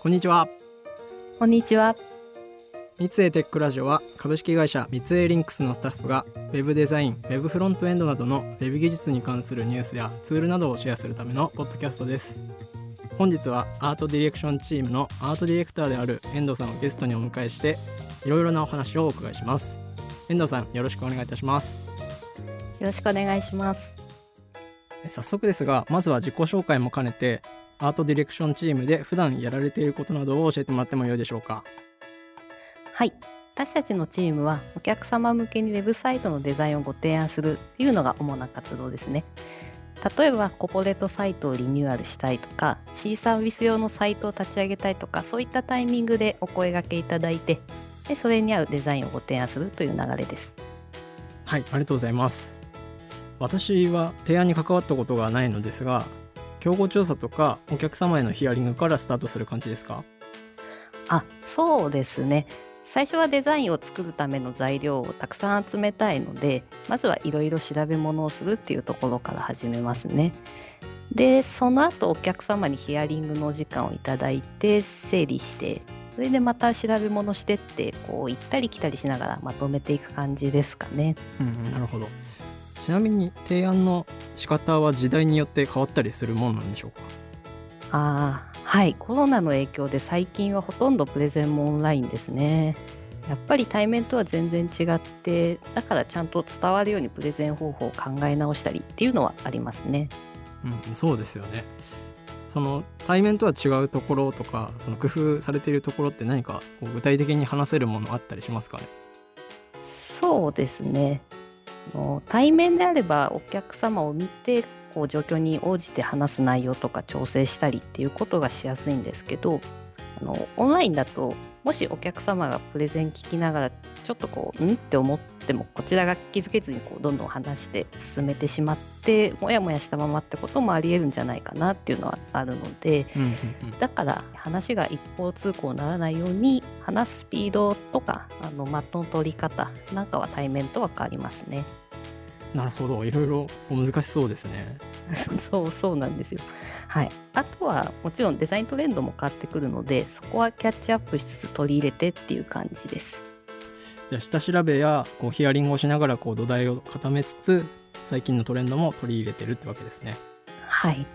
こんにちは。こんにちは。三井テックラジオは株式会社三井リンクスのスタッフが Web デザイン、Web フロントエンドなどの Web 技術に関するニュースやツールなどをシェアするためのポッドキャストです。本日はアートディレクションチームのアートディレクターである遠藤さんをゲストにお迎えしていろいろなお話をお伺いします。遠藤さんよろしくお願いいたします。よろしくお願いします。早速ですがまずは自己紹介も兼ねてアートディレクションチームで普段やられていることなどを教えてもらってもよいでしょうか？はい。私たちのチームはお客様向けにウェブサイトのデザインをご提案するっていうのが主な活動ですね。例えばコポレートサイトをリニューアルしたいとか C サービス用のサイトを立ち上げたいとかそういったタイミングでお声がけいただいてでそれに合うデザインをご提案するという流れです。はいありがとうございます。私は提案に関わったことがないのですが競合調査とかお客様へのヒアリングからスタートする感じですか？あそうですね。最初はデザインを作るための材料をたくさん集めたいのでまずはいろいろ調べ物をするっていうところから始めますね。でその後お客様にヒアリングのお時間をいただいて整理してそれでまた調べ物してってこう行ったり来たりしながらまとめていく感じですかね。うん、なるほどちなみに提案の仕方は時代によって変わったりするものなんでしょうか？ああはい。コロナの影響で最近はほとんどプレゼンもオンラインですね。やっぱり対面とは全然違ってだからちゃんと伝わるようにプレゼン方法を考え直したりっていうのはありますね。うんそうですよね。その対面とは違うところとかその工夫されているところって何かこう具体的に話せるものあったりしますかね？そうですねの対面であればお客様を見てこう状況に応じて話す内容とか調整したりっていうことがしやすいんですけどあのオンラインだともしお客様がプレゼン聞きながらちょっとこう、んって思っても、こちらが気づけずにこうどんどん話して進めてしまって、もやもやしたままってこともありえるんじゃないかなっていうのはあるので、だから話が一方通行にならないように、話すスピードとか、あのマットの取り方なんかは対面とは変わりますね。なるほど、いろいろ難しそうですね。そうそうなんですよ。はい。あとはもちろんデザイントレンドも変わってくるので、そこはキャッチアップしつつ取り入れてっていう感じです。じゃあ下調べやこうヒアリングをしながらこう土台を固めつつ最近のトレンドも取り入れてるってわけですね。はい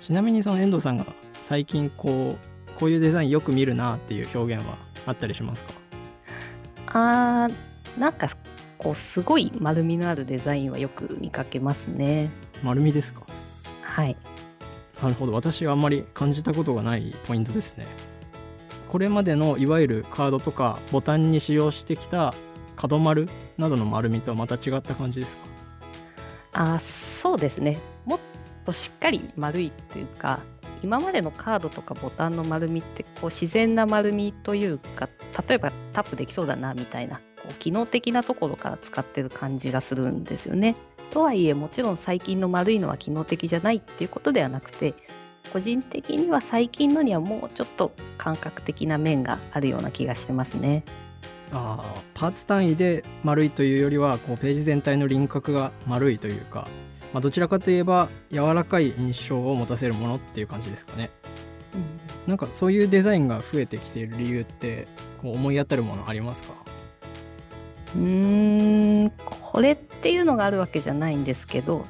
ちなみにその遠藤さんが最近こうこういうデザインよく見るなっていう表現はあったりしますか？あーなんかこうすごい丸みのあるデザインはよく見かけますね。丸みですか？はいなるほど私はあんまり感じたことがないポイントですね。これまでのいわゆるカードとかボタンに使用してきた角丸などの丸みとはまた違った感じですか？あそうですねもっとしっかり丸いというか今までのカードとかボタンの丸みってこう自然な丸みというか例えばタップできそうだなみたいなこう機能的なところから使ってる感じがするんですよね。とはいえもちろん最近の丸いのは機能的じゃないっていうことではなくて個人的には最近のにはもうちょっと感覚的な面があるような気がしてますね。あパーツ単位で丸いというよりはこうページ全体の輪郭が丸いというか、まあ、どちらかといえば柔らかい印象を持たせるものっていう感じですかね。うん、なんかそういうデザインが増えてきている理由ってこう思い当たるものありますか？うーんこれっていうのがあるわけじゃないんですけど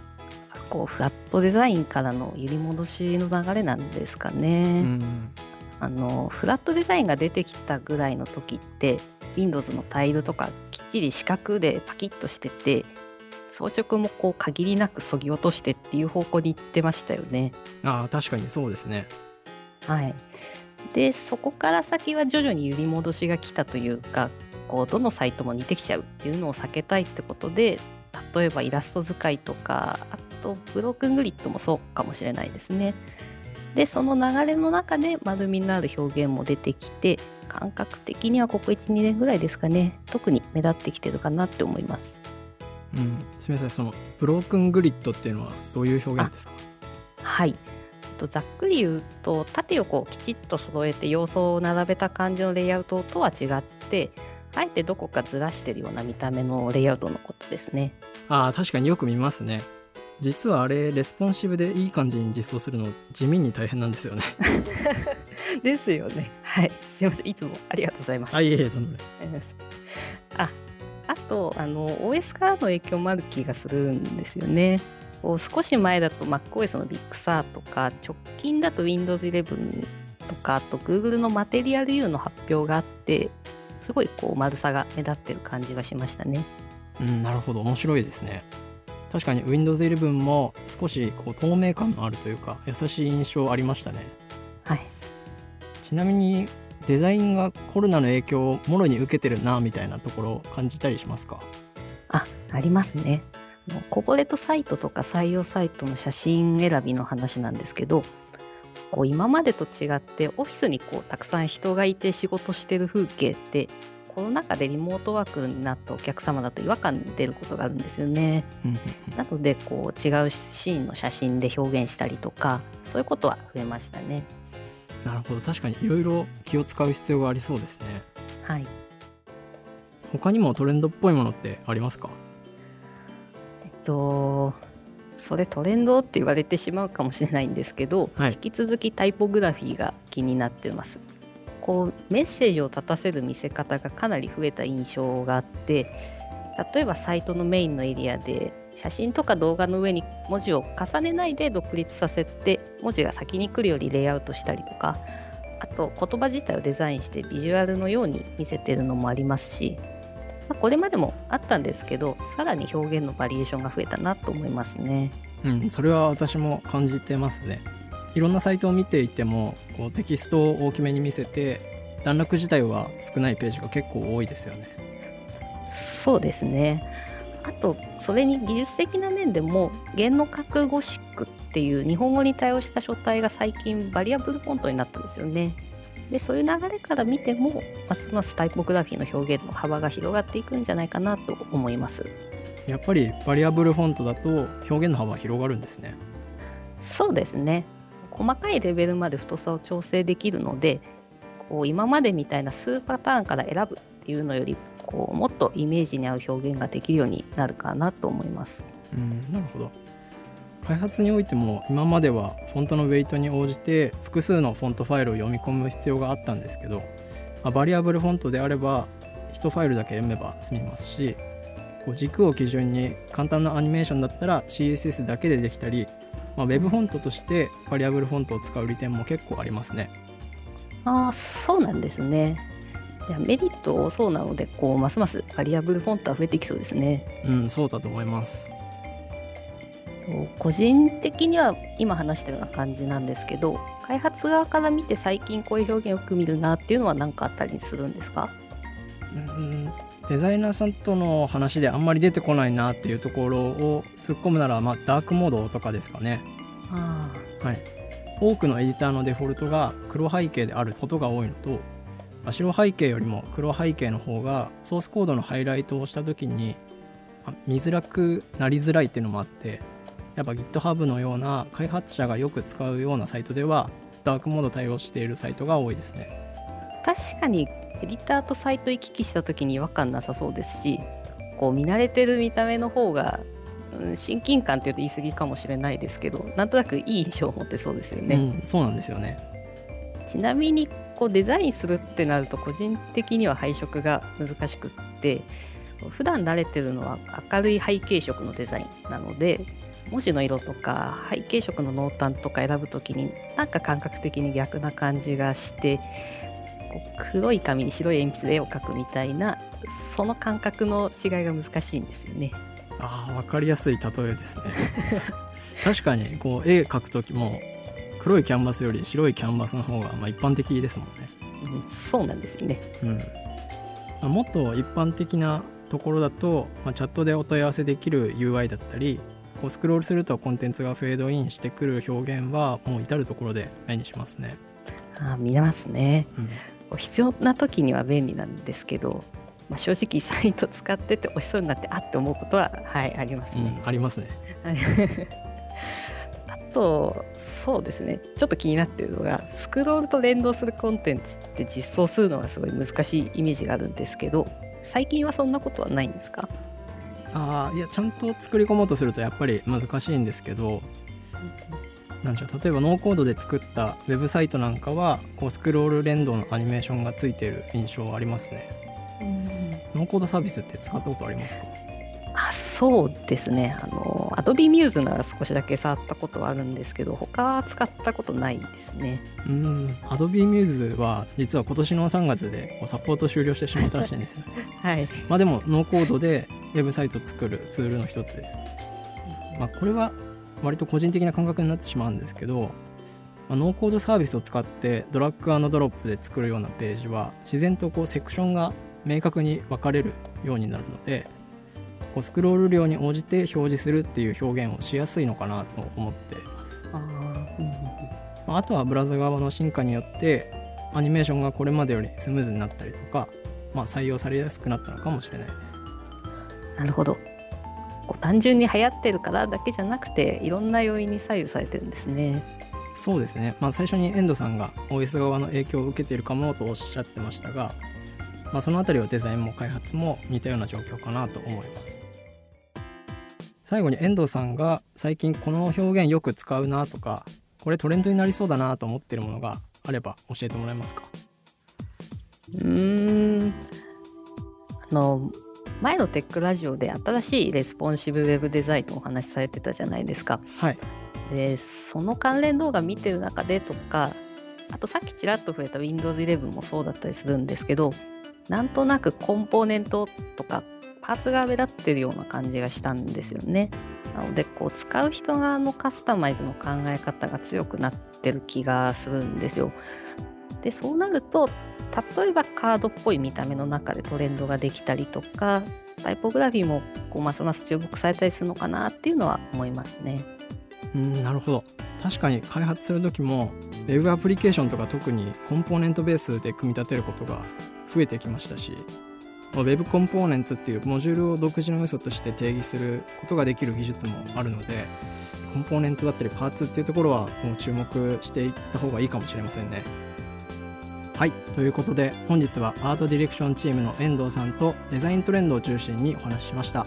こうフラットデザインからの揺り戻しの流れなんですかね。うん、あのフラットデザインが出てきたぐらいの時って Windows のタイルとかきっちり四角でパキッとしてて装飾もこう限りなくそぎ落としてっていう方向に行ってましたよね。ああ確かにそうですね。はい。でそこから先は徐々に揺り戻しが来たというかこうどのサイトも似てきちゃうっていうのを避けたいってことで例えばイラスト使いとかあとブロークングリッドもそうかもしれないですね。でその流れの中で丸みのある表現も出てきて感覚的にはここ12年ぐらいですかね。特に目立ってきてるかなって思います。うん、すみません。そのブロークングリッドっていうのはどういう表現ですか？はい。ざっくり言うと縦横をきちっと揃えて要素を並べた感じのレイアウトとは違ってあえてどこかずらしてるような見た目のレイアウトのことですね。ああ確かによく見ますね。実はあれレスポンシブでいい感じに実装するの地味に大変なんですよね。ですよね。はい。すいません。いつもありがとうございます。はいええどんどんああとあの OS からの影響もある気がするんですよね。少し前だと MacOS の Big Sur とか直近だと Windows 11とかあと Google のマテリアル U の発表があってすごいこう丸さが目立ってる感じがしましたね。うんなるほど。面白いですね。確かに Windows 11も少しこう透明感のあるというか優しい印象ありましたね。はい。ちなみにデザインがコロナの影響をもろに受けてるなみたいなところを感じたりしますか？あありますね。コーポレートサイトとか採用サイトの写真選びの話なんですけどこう今までと違ってオフィスにこうたくさん人がいて仕事してる風景ってコロナ禍でリモートワークになったお客様だと違和感出ることがあるんですよね。なのでこう違うシーンの写真で表現したりとかそういうことは増えましたね。なるほど確かにいろいろ気を使う必要がありそうですね。はい他にもトレンドっぽいものってありますか？えっとそれトレンドって言われてしまうかもしれないんですけど、はい引き続きタイポグラフィーが気になってます。こうメッセージを立たせる見せ方がかなり増えた印象があって例えばサイトのメインのエリアで写真とか動画の上に文字を重ねないで独立させて文字が先に来るようにレイアウトしたりとかあと言葉自体をデザインしてビジュアルのように見せてるのもありますし、まあ、これまでもあったんですけどさらに表現のバリエーションが増えたなと思いますね。うんそれは私も感じてますねいろんなサイトを見ていてもこうテキストを大きめに見せて段落自体は少ないページが結構多いですよねそうですね。あと、それに技術的な面でも、言の格ゴシックっていう日本語に対応した書体が最近バリアブルフォントになったんですよね。で、そういう流れから見ても、ますますタイポグラフィーの表現の幅が広がっていくんじゃないかなと思います。やっぱりバリアブルフォントだと表現の幅は広がるんですねそうですね。細かいレベルまで太さを調整できるので、こう今までみたいな数パターンから選ぶっていうのより、こうもっとイメージに合う表現ができるようになるかなと思います。うんなるほど開発においても今まではフォントのウェイトに応じて複数のフォントファイルを読み込む必要があったんですけど、まあバリアブルフォントであれば1ファイルだけ読めば済みますしこう軸を基準に簡単なアニメーションだったら CSS だけでできたり、まあ、ウェブフォントとしてバリアブルフォントを使う利点も結構ありますね。ああ、そうなんですね。いやメリット多そうなので、こうますますバリアブルフォントは増えてきそうですね。うん、そうだと思います。個人的には今話したような感じなんですけど、開発側から見て最近こういう表現をよく見るなっていうのは何かあったりするんですか？うんデザイナーさんとの話であんまり出てこないなっていうところを突っ込むなら、まあ、ダークモードとかですかね。あはい、多くのエディターのデフォルトが黒背景であることが多いのとまあ白背景よりも黒背景の方がソースコードのハイライトをした時にまあ見づらくなりづらいっていうのもあってやっぱ GitHub のような開発者がよく使うようなサイトではダークモード対応しているサイトが多いですね。確かにエディターとサイト行き来した時に違和感なさそうですし、こう見慣れてる見た目の方が、うん親近感っていうと言い過ぎかもしれないですけど、なんとなくいい印象を持ってそうですよね。うん、そうなんですよね。ちなみにこうデザインするってなると個人的には配色が難しくって普段慣れてるのは明るい背景色のデザインなので文字の色とか背景色の濃淡とか選ぶときになんか感覚的に逆な感じがして黒い紙に白い鉛筆で絵を描くみたいなその感覚の違いが難しいんですよね。ああ分かりやすい例えですね。確かにこう絵描く時も黒いキャンバスより白いキャンバスの方がまあ一般的ですもんね。うん、そうなんですよね。うんまあもっと一般的なところだと、まあ、チャットでお問い合わせできる UI だったりこうスクロールするとコンテンツがフェードインしてくる表現はもう至る所で目にしますね。あー見れますね。うん必要な時には便利なんですけど、まあ、正直サイト使ってて押しそうになってあって思うことははいありますね。うん、ありますね。は いあとそうですねちょっと気になってるのがスクロールと連動するコンテンツって実装するのがすごい難しいイメージがあるんですけど最近はそんなことはないんですか？ああいやちゃんと作り込もうとするとやっぱり難しいんですけどなんでしょう例えばノーコードで作ったウェブサイトなんかはこうスクロール連動のアニメーションがついている印象ありますね。ノーコードサービスって使ったことありますか？あそうですね。あの Adobe Muse なら少しだけ触ったことはあるんですけど他は使ったことないですね。うん。Adobe Muse は実は今年の3月でサポート終了してしまったらしいんですよ。はい。まあでもノーコードでウェブサイトを作るツールの一つです。まあこれは割と個人的な感覚になってしまうんですけど、まあ、ノーコードサービスを使ってドラッグドロップで作るようなページは自然とこうセクションが明確に分かれるようになるのでこうスクロール量に応じて表示するっていう表現をしやすいのかなと思っています。あ,、まあ、あとはブラウザ側の進化によってアニメーションがこれまでよりスムーズになったりとか、まあ、採用されやすくなったのかもしれないですなるほど。こう単純に流行ってるからだけじゃなくていろんな要因に左右されてるんですね。そうですね、まあ、最初に遠藤さんが OS 側の影響を受けているかもとおっしゃってましたが、まあ、その辺りはデザインも開発も似たような状況かなと思います。最後に遠藤さんが最近この表現よく使うなとかこれトレンドになりそうだなと思ってるものがあれば教えてもらえますか？うん。あの前のテックラジオで新しいレスポンシブウェブデザインのお話しされてたじゃないですか。はい、でその関連動画見てる中でとかあとさっきちらっと触れた Windows 11もそうだったりするんですけどなんとなくコンポーネントとかパーツが目立ってるような感じがしたんですよね。なのでこう使う人側のカスタマイズの考え方が強くなってる気がするんですよ。でそうなると例えばカードっぽい見た目の中でトレンドができたりとかタイポグラフィーもこうますます注目されたりするのかなっていうのは思いますね。うんなるほど確かに開発する時も Web アプリケーションとか特にコンポーネントベースで組み立てることが増えてきましたし Web コンポーネンツっていうモジュールを独自の要素として定義することができる技術もあるのでコンポーネントだったりパーツっていうところはもう注目していった方がいいかもしれませんね。はい。ということで本日はアートディレクションチームの遠藤さんとデザイントレンドを中心にお話ししました。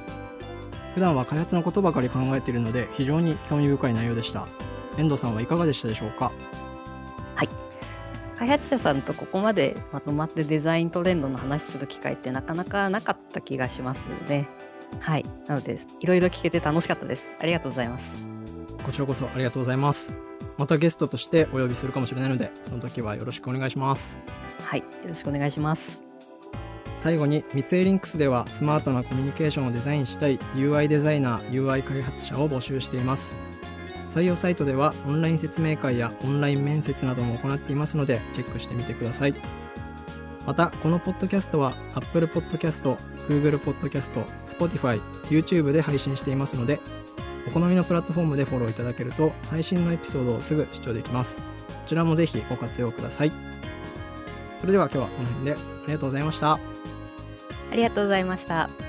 普段は開発のことばかり考えているので非常に興味深い内容でした。遠藤さんはいかがでしたでしょうか？はい。開発者さんとここまでまとまってデザイントレンドの話する機会ってなかなかなかった気がしますね。はい。なのでいろいろ聞けて楽しかったです。ありがとうございます。こちらこそありがとうございますまたゲストとしてお呼びするかもしれないのでその時はよろしくお願いします。はいよろしくお願いします。最後に三井リンクスではスマートなコミュニケーションをデザインしたい UI デザイナー UI 開発者を募集しています。採用サイトではオンライン説明会やオンライン面接なども行っていますのでチェックしてみてください。またこのポッドキャストは Apple Podcast、Google Podcast、Spotify、YouTube で配信していますのでお好みのプラットフォームでフォローいただけると最新のエピソードをすぐ視聴できます。こちらもぜひご活用ください。それでは今日はこの辺でありがとうございました。ありがとうございました。